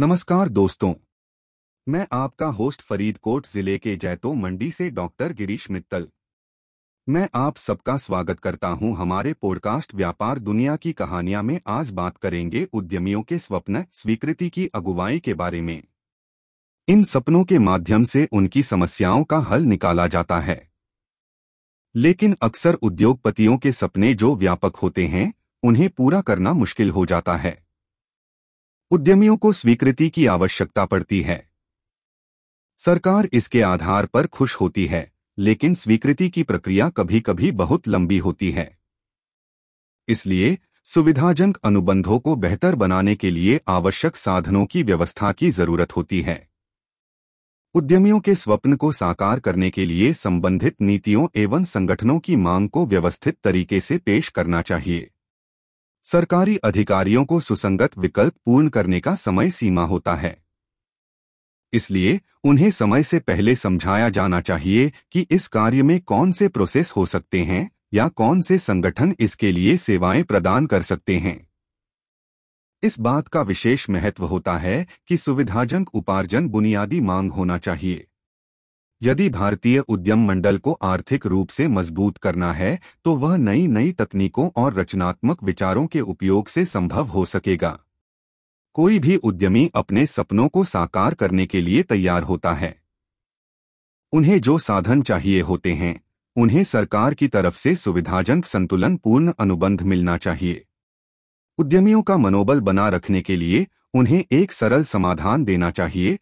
नमस्कार दोस्तों। मैं आपका होस्ट फरीदकोट ज़िले के जैतो मंडी से डॉक्टर गिरीश मित्तल। मैं आप सबका स्वागत करता हूँ हमारे पॉडकास्ट व्यापार दुनिया की कहानियाँ में आज बात करेंगे उद्यमियों के स्वप्न, स्वीकृति की अगुवाई के बारे में। इन सपनों के माध्यम से उनकी समस्याओं का हल निकाला जाता है। लेकिन अक्सर उद्योगपतियों के सपने जो व्यापक होते हैं, उन्हें पूरा करना मुश्किल हो जाता है। उद्यमियों को स्वीकृति की आवश्यकता पड़ती है। सरकार इसके आधार पर खुश होती है, लेकिन स्वीकृति की प्रक्रिया कभी कभी बहुत लंबी होती है। इसलिए, सुविधाजनक अनुबंधों को बेहतर बनाने के लिए आवश्यक साधनों की व्यवस्था की ज़रूरत होती है। उद्यमियों के स्वप्न को साकार करने के लिए संबंधित नीतियों एवं संगठनों की मांग को व्यवस्थित तरीके से पेश करना चाहिए। सरकारी अधिकारियों को सुसंगत विकल्प पूर्ण करने का समय सीमा होता है। इसलिए उन्हें समय से पहले समझाया जाना चाहिए कि इस कार्य में कौन से प्रोसेस हो सकते हैं या कौन से संगठन इसके लिए सेवाएँ प्रदान कर सकते हैं। इस बात का विशेष महत्व होता है कि सुविधाजनक उपार्जन बुनियादी मांग होना चाहिए। यदि भारतीय उद्यम मंडल को आर्थिक रूप से मज़बूत करना है तो वह नई नई तकनीकों और रचनात्मक विचारों के उपयोग से संभव हो सकेगा। कोई भी उद्यमी अपने सपनों को साकार करने के लिए तैयार होता है। उन्हें जो साधन चाहिए होते हैं, उन्हें सरकार की तरफ़ से सुविधाजनक संतुलन पूर्ण अनुबंध मिलना चाहिए। उद्यमियों का मनोबल बना रखने के लिए उन्हें एक सरल समाधान देना चाहिए